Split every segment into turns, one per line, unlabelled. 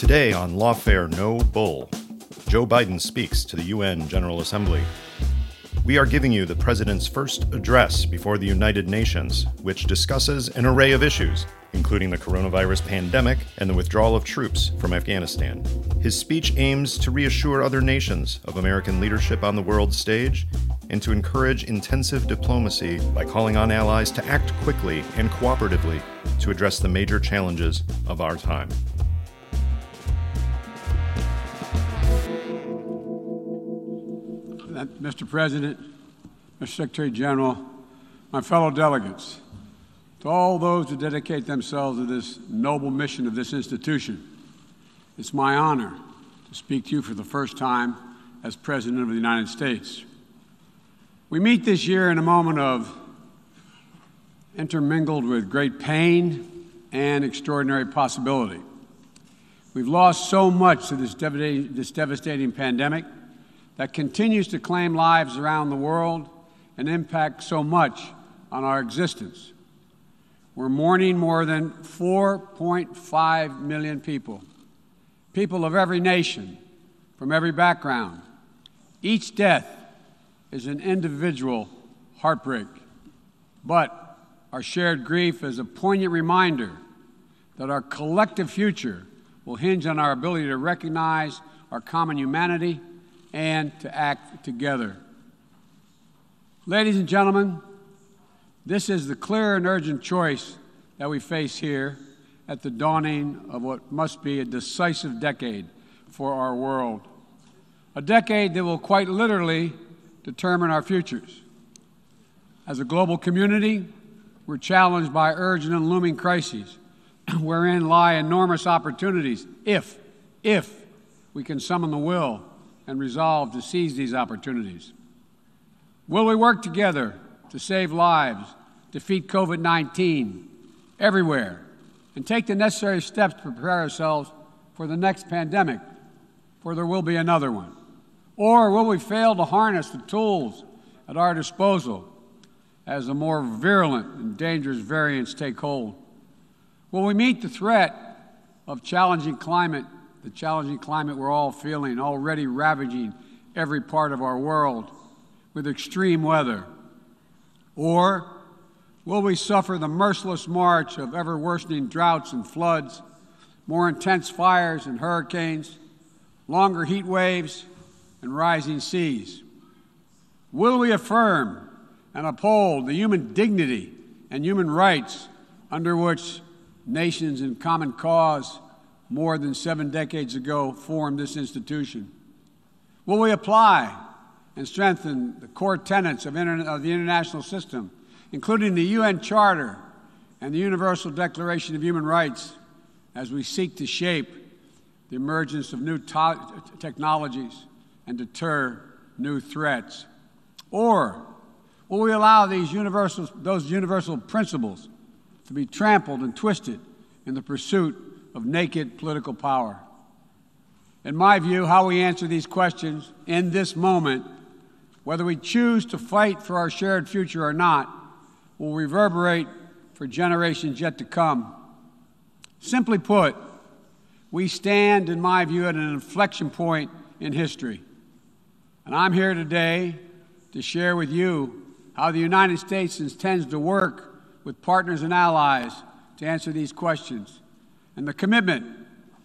Today on Lawfare No Bull, Joe Biden speaks to the UN General Assembly. We are giving you the President's first address before the United Nations, which discusses an array of issues, including the coronavirus pandemic and the withdrawal of troops from Afghanistan. His speech aims to reassure other nations of American leadership on the world stage and to encourage intensive diplomacy by calling on allies to act quickly and cooperatively to address the major challenges of our time.
Uh, Mr. President, Mr. Secretary General, my fellow delegates, to all those who dedicate themselves to this noble mission of this institution, it's my honor to speak to you for the first time as President of the United States. We meet this year in a moment of intermingled with great pain and extraordinary possibility. We've lost so much to this devastating, this devastating pandemic that continues to claim lives around the world and impact so much on our existence. We're mourning more than 4.5 million people, people of every nation, from every background. Each death is an individual heartbreak, but our shared grief is a poignant reminder that our collective future will hinge on our ability to recognize our common humanity and to act together. Ladies and gentlemen, this is the clear and urgent choice that we face here at the dawning of what must be a decisive decade for our world. A decade that will quite literally determine our futures. As a global community, we're challenged by urgent and looming crises, wherein lie enormous opportunities if, if we can summon the will and resolve to seize these opportunities. Will we work together to save lives, defeat COVID 19 everywhere, and take the necessary steps to prepare ourselves for the next pandemic, for there will be another one? Or will we fail to harness the tools at our disposal as the more virulent and dangerous variants take hold? Will we meet the threat of challenging climate the challenging climate we're all feeling, already ravaging every part of our world with extreme weather? Or will we suffer the merciless march of ever worsening droughts and floods, more intense fires and hurricanes, longer heat waves, and rising seas? Will we affirm and uphold the human dignity and human rights under which nations in common cause more than seven decades ago formed this institution? Will we apply and strengthen the core tenets of, of, the international system, including the UN Charter and the Universal Declaration of Human Rights, as we seek to shape the emergence of new technologies and deter new threats? Or will we allow these universal, those universal principles to be trampled and twisted in the pursuit of naked political power. In my view, how we answer these questions in this moment, whether we choose to fight for our shared future or not, will reverberate for generations yet to come. Simply put, we stand, in my view, at an inflection point in history. And I'm here today to share with you how the United States intends to work with partners and allies to answer these questions and the commitment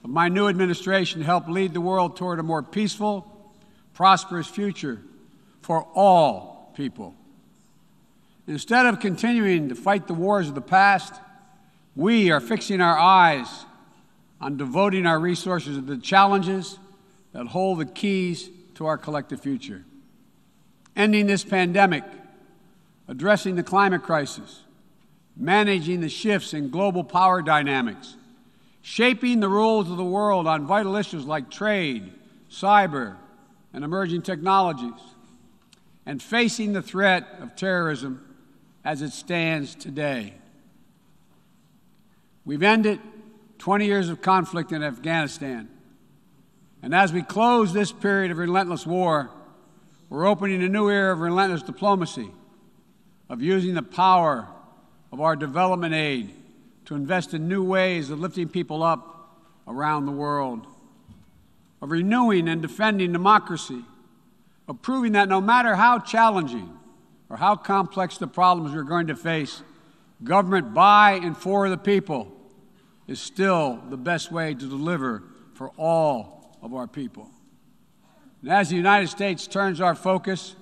of my new administration to help lead the world toward a more peaceful, prosperous future for all people. Instead of continuing to fight the wars of the past, we are fixing our eyes on devoting our resources to the challenges that hold the keys to our collective future. Ending this pandemic, addressing the climate crisis, managing the shifts in global power dynamics, shaping the rules of the world on vital issues like trade, cyber, and emerging technologies, and facing the threat of terrorism as it stands today. We've ended 20 years of conflict in Afghanistan. And as we close this period of relentless war, we're opening a new era of relentless diplomacy, of using the power of our development aid to invest in new ways of lifting people up around the world, of renewing and defending democracy, of proving that no matter how challenging or how complex the problems we're going to face, government by and for the people is still the best way to deliver for all of our people. And as the United States turns our focus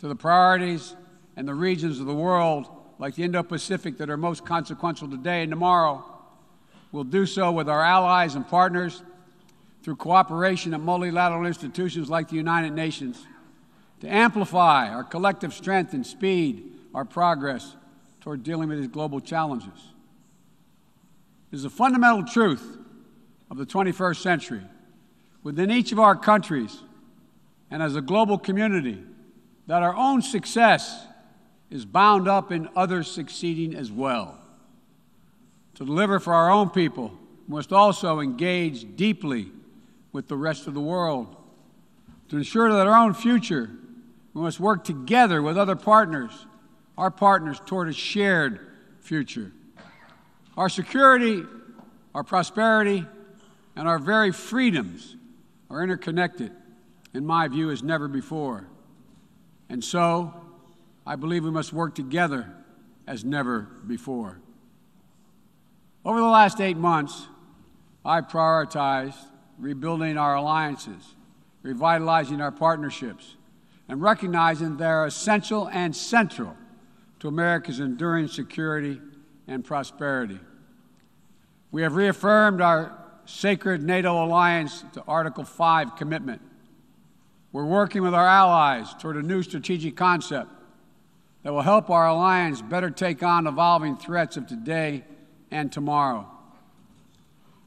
to the priorities and the regions of the world, like the Indo Pacific, that are most consequential today and tomorrow, we'll do so with our allies and partners through cooperation at multilateral institutions like the United Nations to amplify our collective strength and speed our progress toward dealing with these global challenges. It is a fundamental truth of the 21st century within each of our countries and as a global community that our own success is bound up in others succeeding as well. To deliver for our own people, must also engage deeply with the rest of the world. To ensure that our own future, we must work together with other partners, our partners, toward a shared future. Our security, our prosperity, and our very freedoms are interconnected, in my view, as never before. And so, I believe we must work together as never before. Over the last eight months, I prioritized rebuilding our alliances, revitalizing our partnerships, and recognizing they're essential and central to America's enduring security and prosperity. We have reaffirmed our sacred NATO alliance to Article 5 commitment. We're working with our allies toward a new strategic concept that will help our alliance better take on evolving threats of today and tomorrow.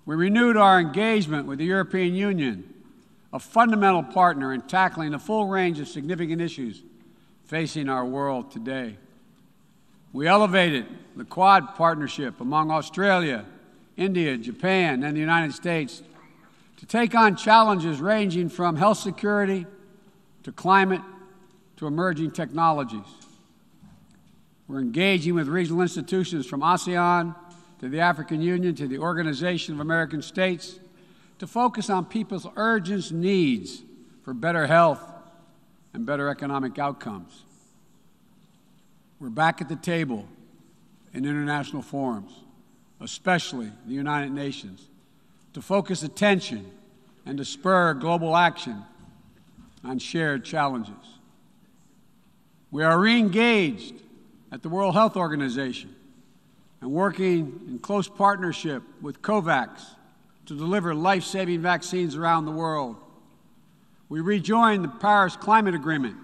We renewed our engagement with the European Union, a fundamental partner in tackling the full range of significant issues facing our world today. We elevated the Quad partnership among Australia, India, Japan, and the United States to take on challenges ranging from health security to climate to emerging technologies. We're engaging with regional institutions from ASEAN to the African Union to the Organization of American States to focus on people's urgent needs for better health and better economic outcomes. We're back at the table in international forums, especially the United Nations, to focus attention and to spur global action on shared challenges. We are re engaged at the World Health Organization and working in close partnership with COVAX to deliver life saving vaccines around the world. We rejoined the Paris Climate Agreement,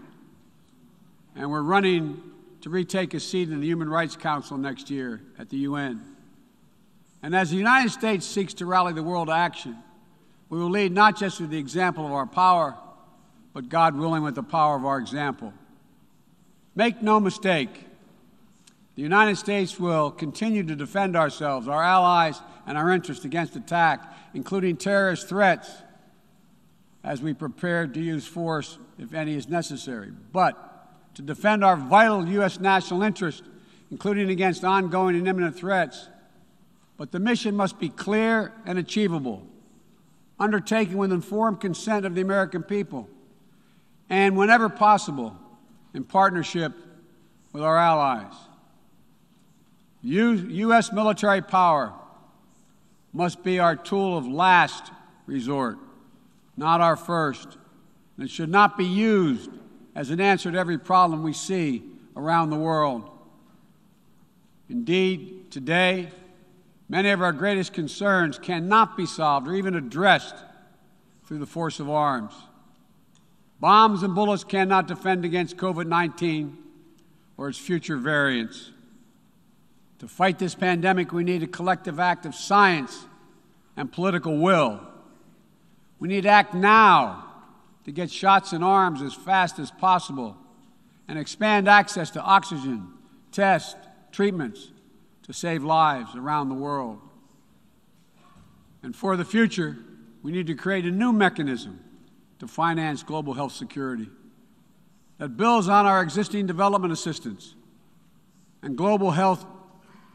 and we're running to retake a seat in the Human Rights Council next year at the UN. And as the United States seeks to rally the world to action, we will lead not just with the example of our power, but God willing with the power of our example. Make no mistake, the United States will continue to defend ourselves, our allies, and our interests against attack, including terrorist threats, as we prepare to use force if any is necessary. But to defend our vital U.S. national interest, including against ongoing and imminent threats. But the mission must be clear and achievable, undertaken with informed consent of the American people, and whenever possible, in partnership with our allies. U- U.S. military power must be our tool of last resort, not our first. And it should not be used as an answer to every problem we see around the world. Indeed, today, many of our greatest concerns cannot be solved or even addressed through the force of arms. Bombs and bullets cannot defend against COVID 19 or its future variants. To fight this pandemic, we need a collective act of science and political will. We need to act now to get shots in arms as fast as possible and expand access to oxygen, tests, treatments to save lives around the world. And for the future, we need to create a new mechanism to finance global health security that builds on our existing development assistance and global health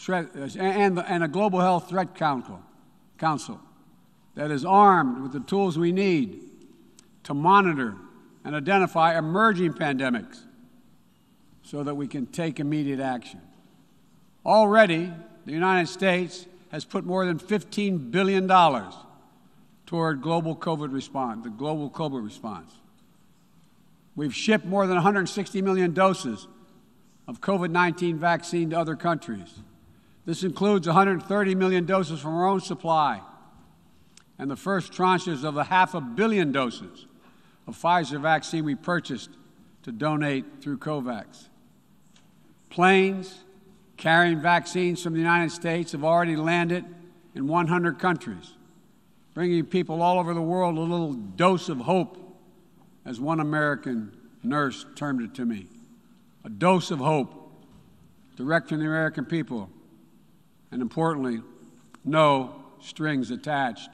Uh, and, and a global health threat council, council that is armed with the tools we need to monitor and identify emerging pandemics so that we can take immediate action. Already, the United States has put more than $15 billion toward global COVID response, the global COVID response. We've shipped more than 160 million doses of COVID 19 vaccine to other countries. This includes 130 million doses from our own supply and the first tranches of a half a billion doses of Pfizer vaccine we purchased to donate through COVAX. Planes carrying vaccines from the United States have already landed in 100 countries, bringing people all over the world a little dose of hope, as one American nurse termed it to me. A dose of hope direct from the American people, and importantly, no strings attached.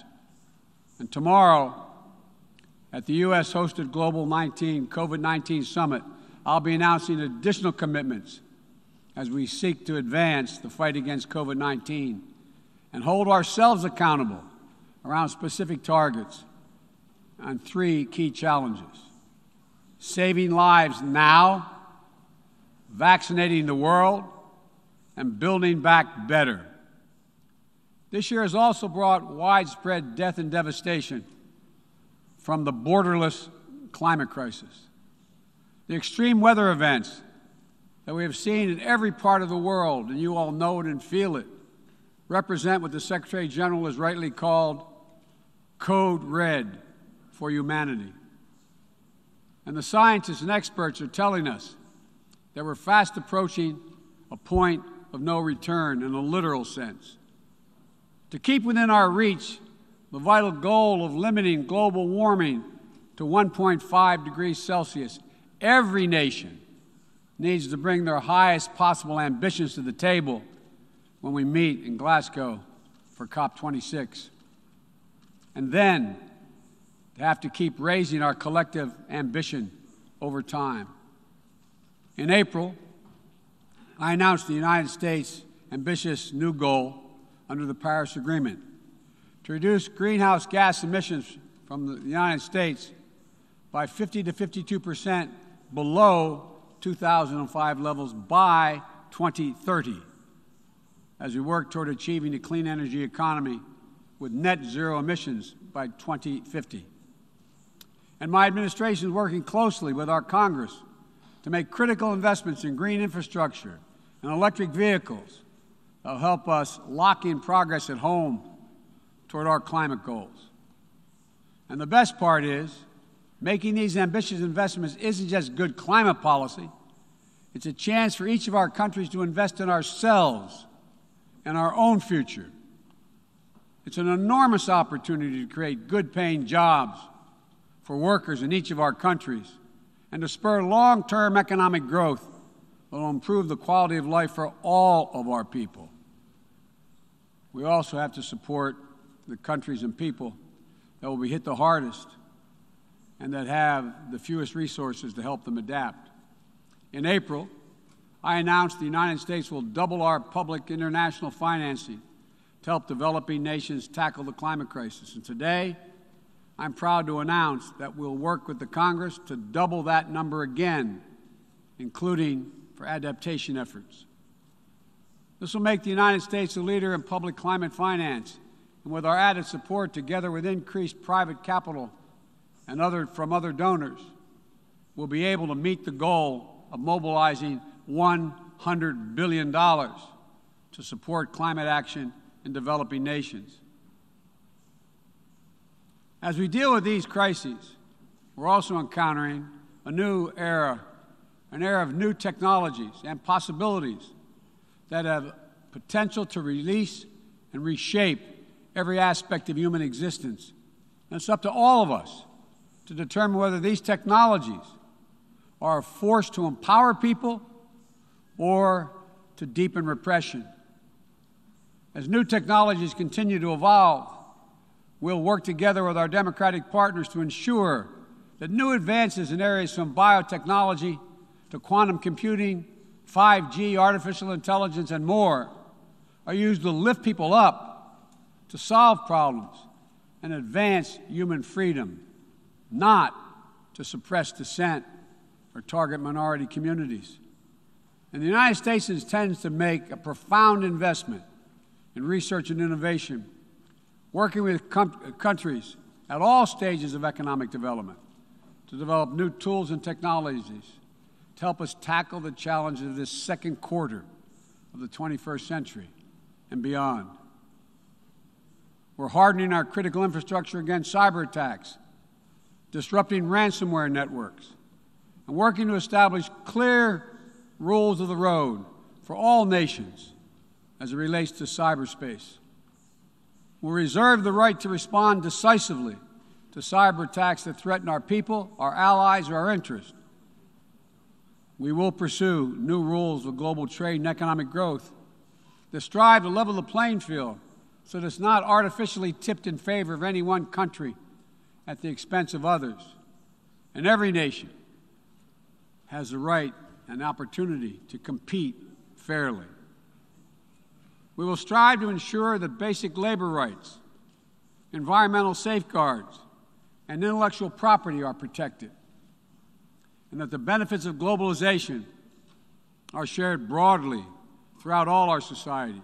And tomorrow, at the U.S. hosted Global 19 COVID 19 Summit, I'll be announcing additional commitments as we seek to advance the fight against COVID 19 and hold ourselves accountable around specific targets on three key challenges saving lives now, vaccinating the world, and building back better. This year has also brought widespread death and devastation from the borderless climate crisis. The extreme weather events that we have seen in every part of the world, and you all know it and feel it, represent what the Secretary General has rightly called Code Red for humanity. And the scientists and experts are telling us that we're fast approaching a point of no return in a literal sense. To keep within our reach the vital goal of limiting global warming to 1.5 degrees Celsius, every nation needs to bring their highest possible ambitions to the table when we meet in Glasgow for COP26. And then to have to keep raising our collective ambition over time. In April, I announced the United States' ambitious new goal under the Paris Agreement to reduce greenhouse gas emissions from the United States by 50 to 52 percent below 2005 levels by 2030 as we work toward achieving a clean energy economy with net zero emissions by 2050. And my administration is working closely with our Congress to make critical investments in green infrastructure and electric vehicles that will help us lock in progress at home toward our climate goals. And the best part is, making these ambitious investments isn't just good climate policy, it's a chance for each of our countries to invest in ourselves and our own future. It's an enormous opportunity to create good paying jobs for workers in each of our countries and to spur long term economic growth that will improve the quality of life for all of our people. We also have to support the countries and people that will be hit the hardest and that have the fewest resources to help them adapt. In April, I announced the United States will double our public international financing to help developing nations tackle the climate crisis. And today, I'm proud to announce that we'll work with the Congress to double that number again, including for adaptation efforts. This will make the United States a leader in public climate finance and with our added support, together with increased private capital and other, from other donors, we'll be able to meet the goal of mobilizing $100 billion to support climate action in developing nations. As we deal with these crises, we're also encountering a new era, an era of new technologies and possibilities that have potential to release and reshape every aspect of human existence. And it's up to all of us to determine whether these technologies are a force to empower people or to deepen repression. As new technologies continue to evolve, we'll work together with our democratic partners to ensure that new advances in areas from biotechnology to quantum computing, 5G, artificial intelligence, and more are used to lift people up to solve problems and advance human freedom, not to suppress dissent or target minority communities. And the United States intends to make a profound investment in research and innovation, working with countries at all stages of economic development to develop new tools and technologies to help us tackle the challenges of this second quarter of the 21st century and beyond. We're hardening our critical infrastructure against cyber attacks, disrupting ransomware networks, and working to establish clear rules of the road for all nations as it relates to cyberspace. We reserve the right to respond decisively to cyber attacks that threaten our people, our allies, or our interests. We will pursue new rules of global trade and economic growth that strive to level the playing field so that it's not artificially tipped in favor of any one country at the expense of others. And every nation has the right and opportunity to compete fairly. We will strive to ensure that basic labor rights, environmental safeguards, and intellectual property are protected, and that the benefits of globalization are shared broadly throughout all our societies.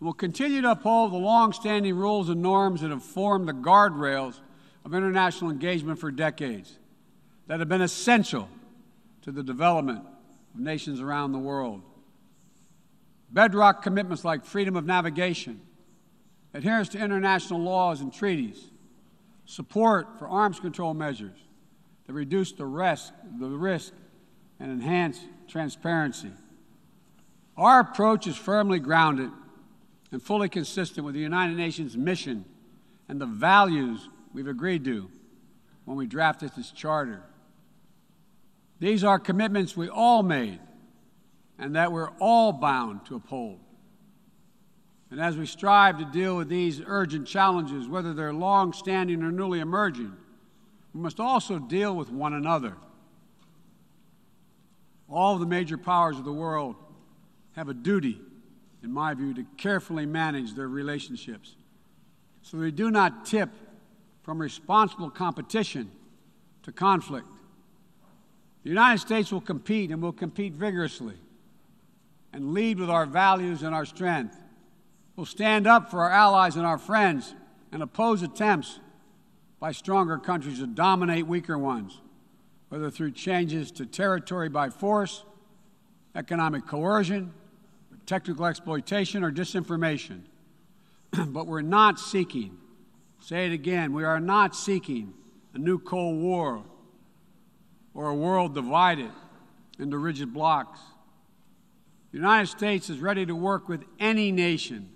We'll continue to uphold the long-standing rules and norms that have formed the guardrails of international engagement for decades, that have been essential to the development of nations around the world. Bedrock commitments like freedom of navigation, adherence to international laws and treaties, support for arms control measures that reduce the risk, the risk and enhance transparency. Our approach is firmly grounded and fully consistent with the United Nations mission and the values we've agreed to when we drafted this charter. These are commitments we all made and that we're all bound to uphold. And as we strive to deal with these urgent challenges, whether they're long standing or newly emerging, we must also deal with one another. All the major powers of the world have a duty, in my view, to carefully manage their relationships so they do not tip from responsible competition to conflict. The United States will compete and will compete vigorously and lead with our values and our strength. We'll stand up for our allies and our friends and oppose attempts by stronger countries to dominate weaker ones, whether through changes to territory by force, economic coercion, technical exploitation, or disinformation. but we're not seeking, say it again, we are not seeking a new Cold War or a world divided into rigid blocs. The United States is ready to work with any nation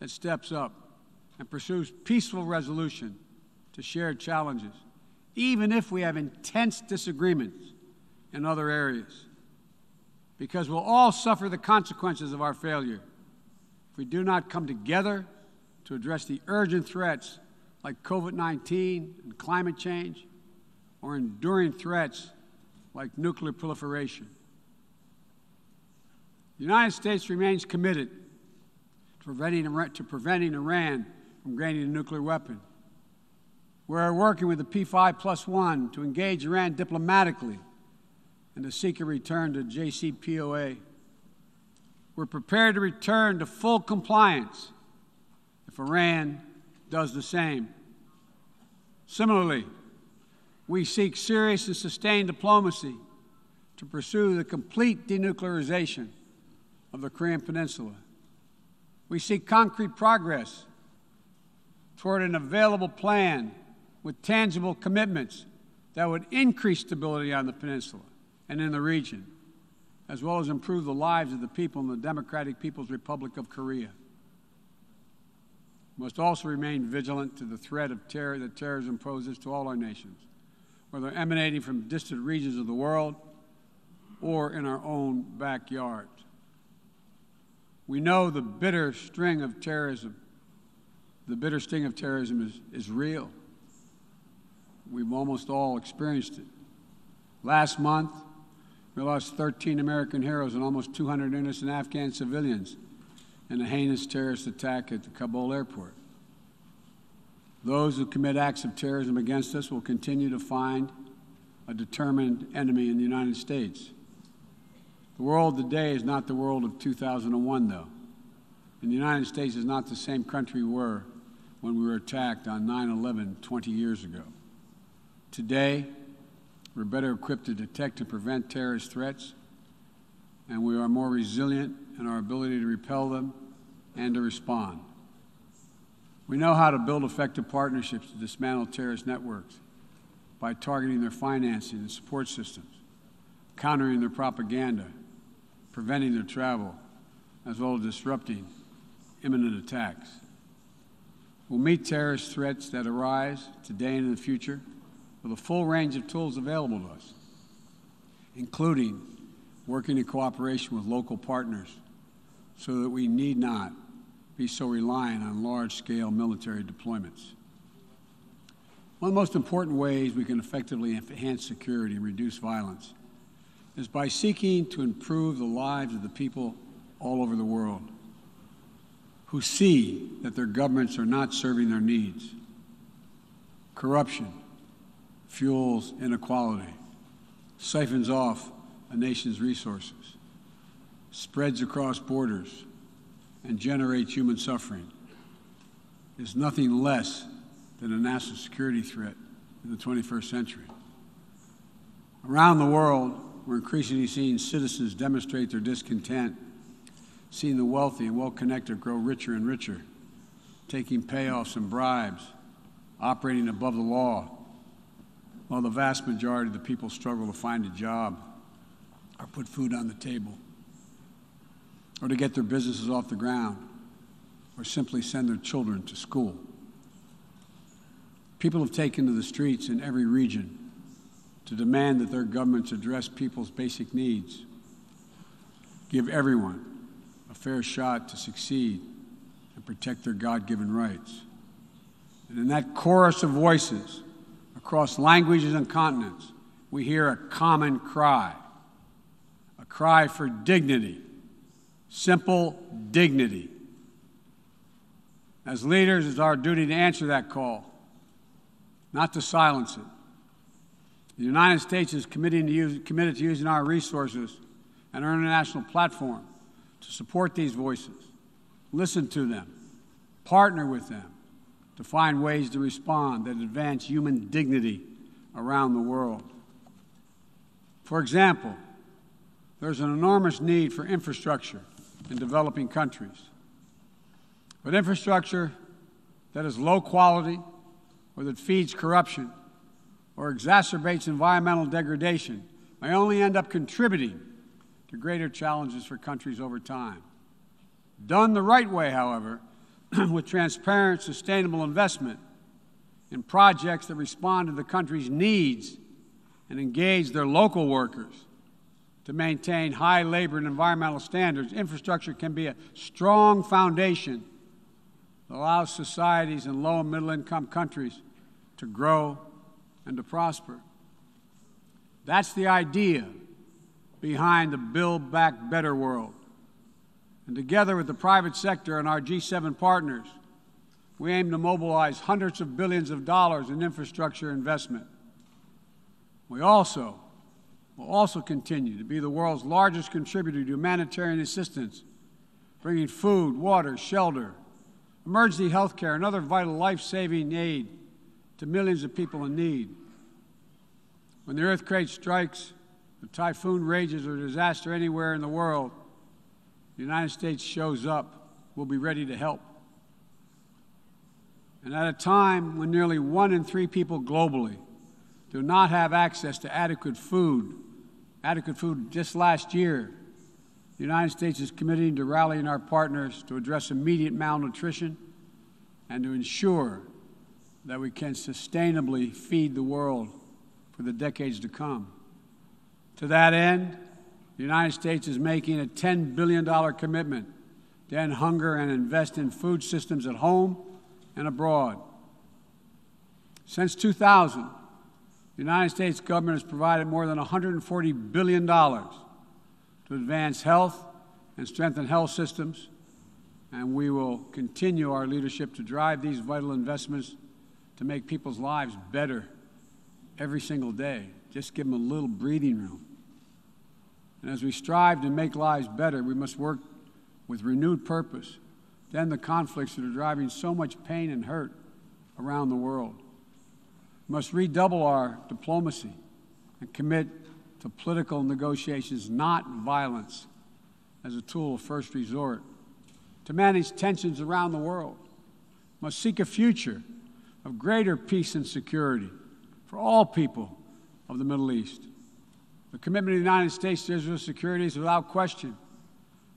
that steps up and pursues peaceful resolution to shared challenges, even if we have intense disagreements in other areas. Because we'll all suffer the consequences of our failure if we do not come together to address the urgent threats like COVID 19 and climate change, or enduring threats like nuclear proliferation. The United States remains committed to preventing, to preventing Iran from gaining a nuclear weapon. We're working with the P5 plus one to engage Iran diplomatically and to seek a return to JCPOA. We're prepared to return to full compliance if Iran does the same. Similarly, we seek serious and sustained diplomacy to pursue the complete denuclearization of the Korean Peninsula. We seek concrete progress toward an available plan with tangible commitments that would increase stability on the peninsula and in the region, as well as improve the lives of the people in the Democratic People's Republic of Korea. We must also remain vigilant to the threat of terror that terrorism poses to all our nations whether emanating from distant regions of the world or in our own backyard. We know the bitter string of terrorism, the bitter sting of terrorism is, is real. We've almost all experienced it. Last month, we lost 13 American heroes and almost 200 innocent Afghan civilians in a heinous terrorist attack at the Kabul airport. Those who commit acts of terrorism against us will continue to find a determined enemy in the United States. The world today is not the world of 2001, though. And the United States is not the same country we were when we were attacked on 9 11 20 years ago. Today, we're better equipped to detect and prevent terrorist threats, and we are more resilient in our ability to repel them and to respond. We know how to build effective partnerships to dismantle terrorist networks by targeting their financing and support systems, countering their propaganda, preventing their travel, as well as disrupting imminent attacks. We'll meet terrorist threats that arise today and in the future with a full range of tools available to us, including working in cooperation with local partners so that we need not be so reliant on large scale military deployments. One of the most important ways we can effectively enhance security and reduce violence is by seeking to improve the lives of the people all over the world who see that their governments are not serving their needs. Corruption fuels inequality, siphons off a nation's resources, spreads across borders, and generates human suffering is nothing less than a national security threat in the 21st century. Around the world, we're increasingly seeing citizens demonstrate their discontent, seeing the wealthy and well connected grow richer and richer, taking payoffs and bribes, operating above the law, while the vast majority of the people struggle to find a job or put food on the table or to get their businesses off the ground or simply send their children to school. People have taken to the streets in every region to demand that their governments address people's basic needs, give everyone a fair shot to succeed, and protect their God given rights. And in that chorus of voices across languages and continents, we hear a common cry a cry for dignity, simple dignity. As leaders, it's our duty to answer that call, not to silence it. The United States is committed to, use, committed to using our resources and our international platform to support these voices, listen to them, partner with them to find ways to respond that advance human dignity around the world. For example, there's an enormous need for infrastructure in developing countries. But infrastructure that is low quality or that feeds corruption or exacerbates environmental degradation may only end up contributing to greater challenges for countries over time. Done the right way, however, with transparent, sustainable investment in projects that respond to the country's needs and engage their local workers to maintain high labor and environmental standards, infrastructure can be a strong foundation that allows societies in low and middle income countries to grow and to prosper. That's the idea behind the Build Back Better world. And together with the private sector and our G7 partners, we aim to mobilize hundreds of billions of dollars in infrastructure investment. We also will also continue to be the world's largest contributor to humanitarian assistance, bringing food, water, shelter, emergency health care, and other vital life saving aid to millions of people in need. When the earthquake strikes, the typhoon rages, or disaster anywhere in the world, the United States shows up. We'll be ready to help. And at a time when nearly one in three people globally do not have access to adequate food, adequate food just last year, the United States is committing to rallying our partners to address immediate malnutrition and to ensure that we can sustainably feed the world for the decades to come. To that end, the United States is making a $10 billion commitment to end hunger and invest in food systems at home and abroad. Since 2000, the United States government has provided more than $140 billion to advance health and strengthen health systems, and we will continue our leadership to drive these vital investments to make people's lives better every single day. Just give them a little breathing room. And as we strive to make lives better, we must work with renewed purpose to end the conflicts that are driving so much pain and hurt around the world. We must redouble our diplomacy and commit to political negotiations, not violence, as a tool of first resort. To manage tensions around the world, we must seek a future of greater peace and security for all people of the Middle East. The commitment of the United States to Israel's security is without question,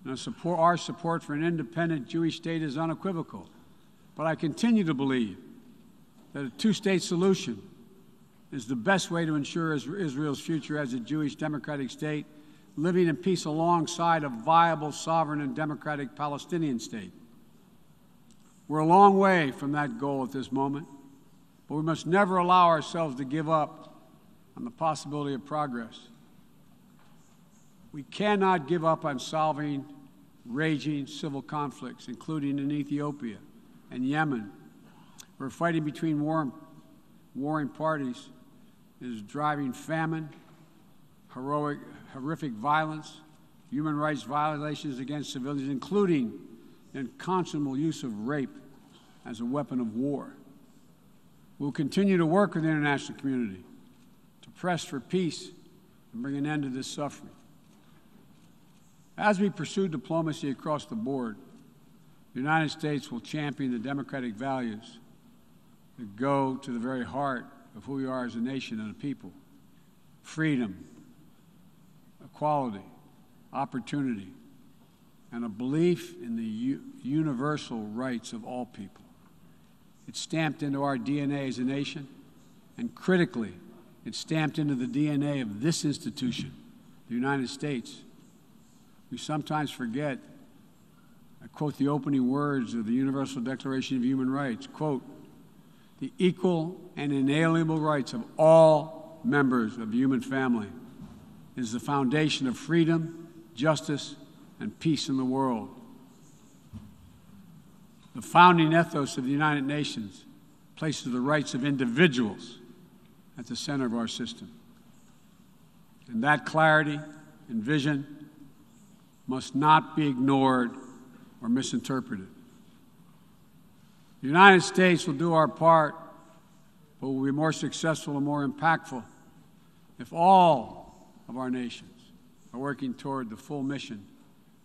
and our support, our support for an independent Jewish state is unequivocal. But I continue to believe that a two state solution is the best way to ensure Israel's future as a Jewish democratic state, living in peace alongside a viable, sovereign, and democratic Palestinian state. We're a long way from that goal at this moment, but we must never allow ourselves to give up on the possibility of progress. We cannot give up on solving raging civil conflicts, including in Ethiopia and Yemen, where fighting between war, warring parties is driving famine, heroic, horrific violence, human rights violations against civilians, including the unconscionable use of rape as a weapon of war. We'll continue to work with the international community to press for peace and bring an end to this suffering. As we pursue diplomacy across the board, the United States will champion the democratic values that go to the very heart of who we are as a nation and a people freedom, equality, opportunity, and a belief in the universal rights of all people. It's stamped into our DNA as a nation, and critically, it's stamped into the DNA of this institution, the United States. We sometimes forget. I quote the opening words of the Universal Declaration of Human Rights quote, the equal and inalienable rights of all members of the human family is the foundation of freedom, justice, and peace in the world. The founding ethos of the United Nations places the rights of individuals at the center of our system. And that clarity and vision must not be ignored or misinterpreted. The United States will do our part, but will be more successful and more impactful if all of our nations are working toward the full mission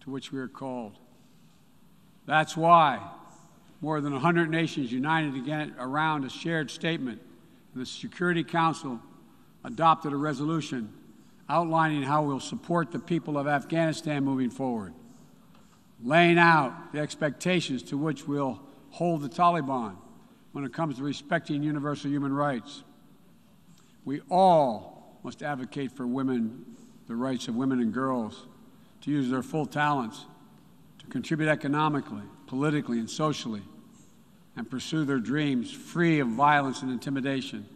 to which we are called. That's why more than 100 nations united again around a shared statement. And the Security Council adopted a resolution outlining how we'll support the people of Afghanistan moving forward, laying out the expectations to which we'll hold the Taliban when it comes to respecting universal human rights. We all must advocate for women, the rights of women and girls to use their full talents, to contribute economically, politically and socially, and pursue their dreams free of violence and intimidation.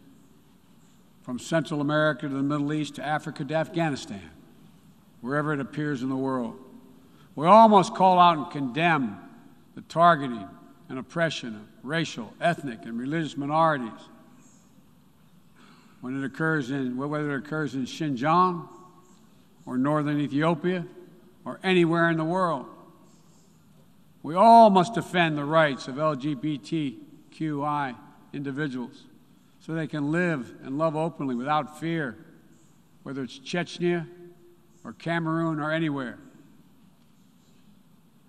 From Central America to the Middle East to Africa to Afghanistan, wherever it appears in the world. We almost call out and condemn the targeting and oppression of racial, ethnic, and religious minorities. When it occurs in, whether it occurs in Xinjiang or northern Ethiopia or anywhere in the world. We all must defend the rights of LGBTQI individuals so they can live and love openly without fear, whether it's Chechnya or Cameroon or anywhere.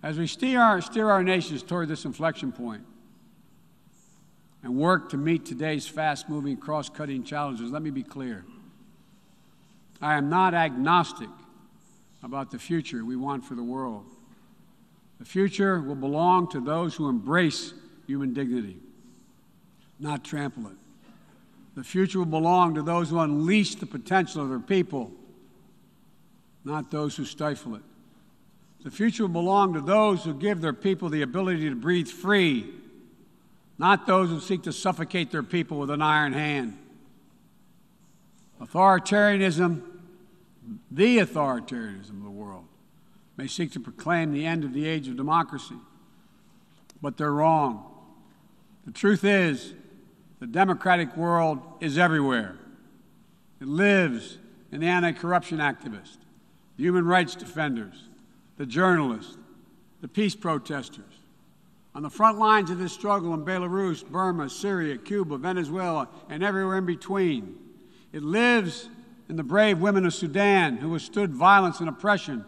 As we steer our, steer our nations toward this inflection point and work to meet today's fast moving, cross cutting challenges, let me be clear. I am not agnostic about the future we want for the world. The future will belong to those who embrace human dignity, not trample it. The future will belong to those who unleash the potential of their people, not those who stifle it. The future will belong to those who give their people the ability to breathe free, not those who seek to suffocate their people with an iron hand. Authoritarianism, the authoritarianism of the world, may seek to proclaim the end of the age of democracy, but they're wrong. The truth is, The democratic world is everywhere. It lives in the anti corruption activists, the human rights defenders, the journalists, the peace protesters. On the front lines of this struggle in Belarus, Burma, Syria, Cuba, Venezuela, and everywhere in between, it lives in the brave women of Sudan who withstood violence and oppression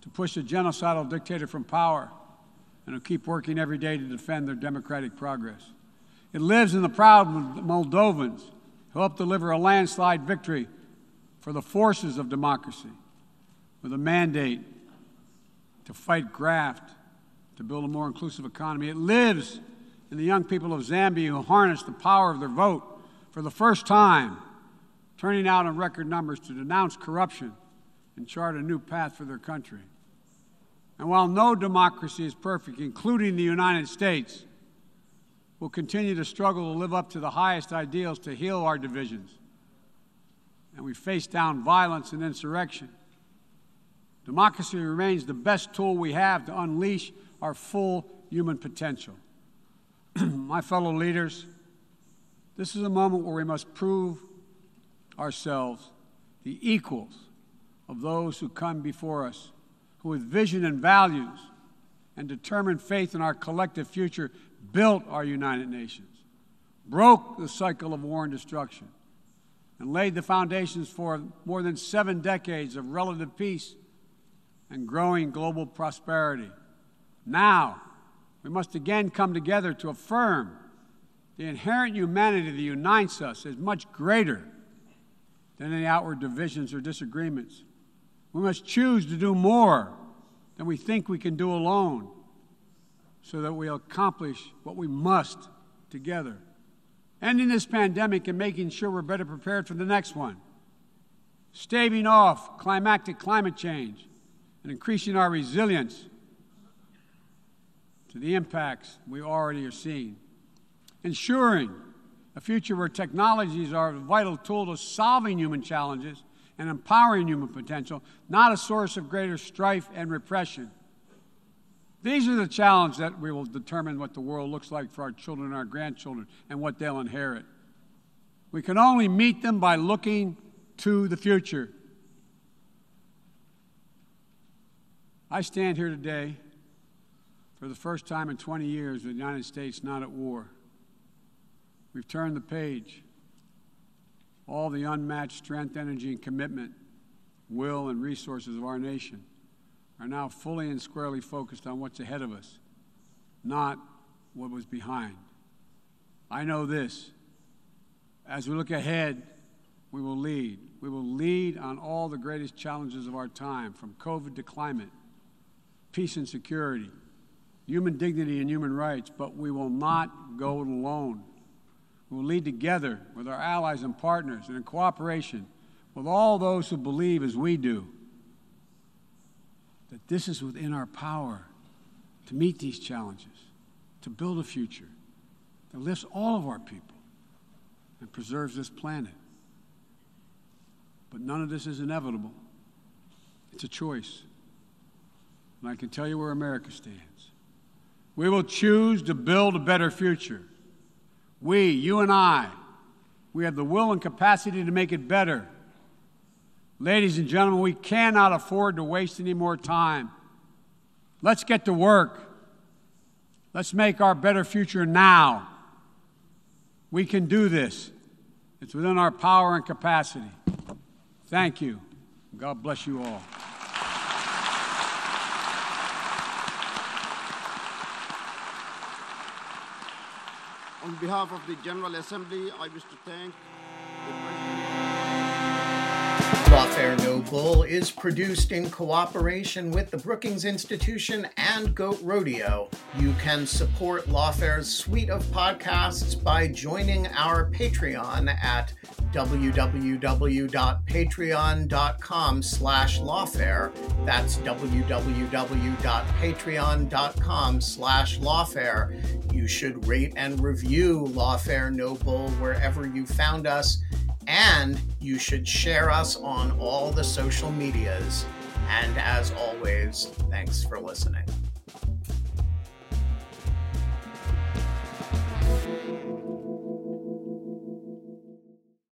to push a genocidal dictator from power and who keep working every day to defend their democratic progress. It lives in the proud Moldovans who helped deliver a landslide victory for the forces of democracy with a mandate to fight graft, to build a more inclusive economy. It lives in the young people of Zambia who harnessed the power of their vote for the first time, turning out in record numbers to denounce corruption and chart a new path for their country. And while no democracy is perfect, including the United States, we'll continue to struggle to live up to the highest ideals to heal our divisions. And we face down violence and insurrection. Democracy remains the best tool we have to unleash our full human potential. My fellow leaders, this is a moment where we must prove ourselves the equals of those who come before us who, with vision and values and determined faith in our collective future, built our United Nations, broke the cycle of war and destruction, and laid the foundations for more than seven decades of relative peace and growing global prosperity. Now, we must again come together to affirm the inherent humanity that unites us is much greater than any outward divisions or disagreements. We must choose to do more than we think we can do alone so that we accomplish what we must together. Ending this pandemic and making sure we're better prepared for the next one. Staving off climatic climate change and increasing our resilience to the impacts we already are seeing. Ensuring a future where technologies are a vital tool to solving human challenges and empowering human potential, not a source of greater strife and repression. These are the challenges that we will determine what the world looks like for our children and our grandchildren and what they'll inherit. We can only meet them by looking to the future. I stand here today for the first time in 20 years the United States not at war. We've turned the page all the unmatched strength, energy, and commitment, will, and resources of our nation are now fully and squarely focused on what's ahead of us, not what was behind. I know this. As we look ahead, we will lead. We will lead on all the greatest challenges of our time, from COVID to climate, peace and security, human dignity and human rights, but we will not go it alone We will lead together with our allies and partners and in cooperation with all those who believe as we do that this is within our power to meet these challenges, to build a future that lifts all of our people and preserves this planet. But none of this is inevitable. It's a choice. And I can tell you where America stands. We will choose to build a better future we, you and I, we have the will and capacity to make it better. Ladies and gentlemen, we cannot afford to waste any more time. Let's get to work. Let's make our better future now. We can do this. It's within our power and capacity. Thank you. God bless you all.
On behalf of the General Assembly, I wish to thank
Lawfare No Bull is produced in cooperation with the Brookings Institution and Goat Rodeo. You can support Lawfare's suite of podcasts by joining our Patreon at www.patreon.com slash lawfare. That's www.patreon.com slash lawfare. You should rate and review Lawfare No Bull wherever you found us, and you should share us on all the social medias. And as always, thanks for listening.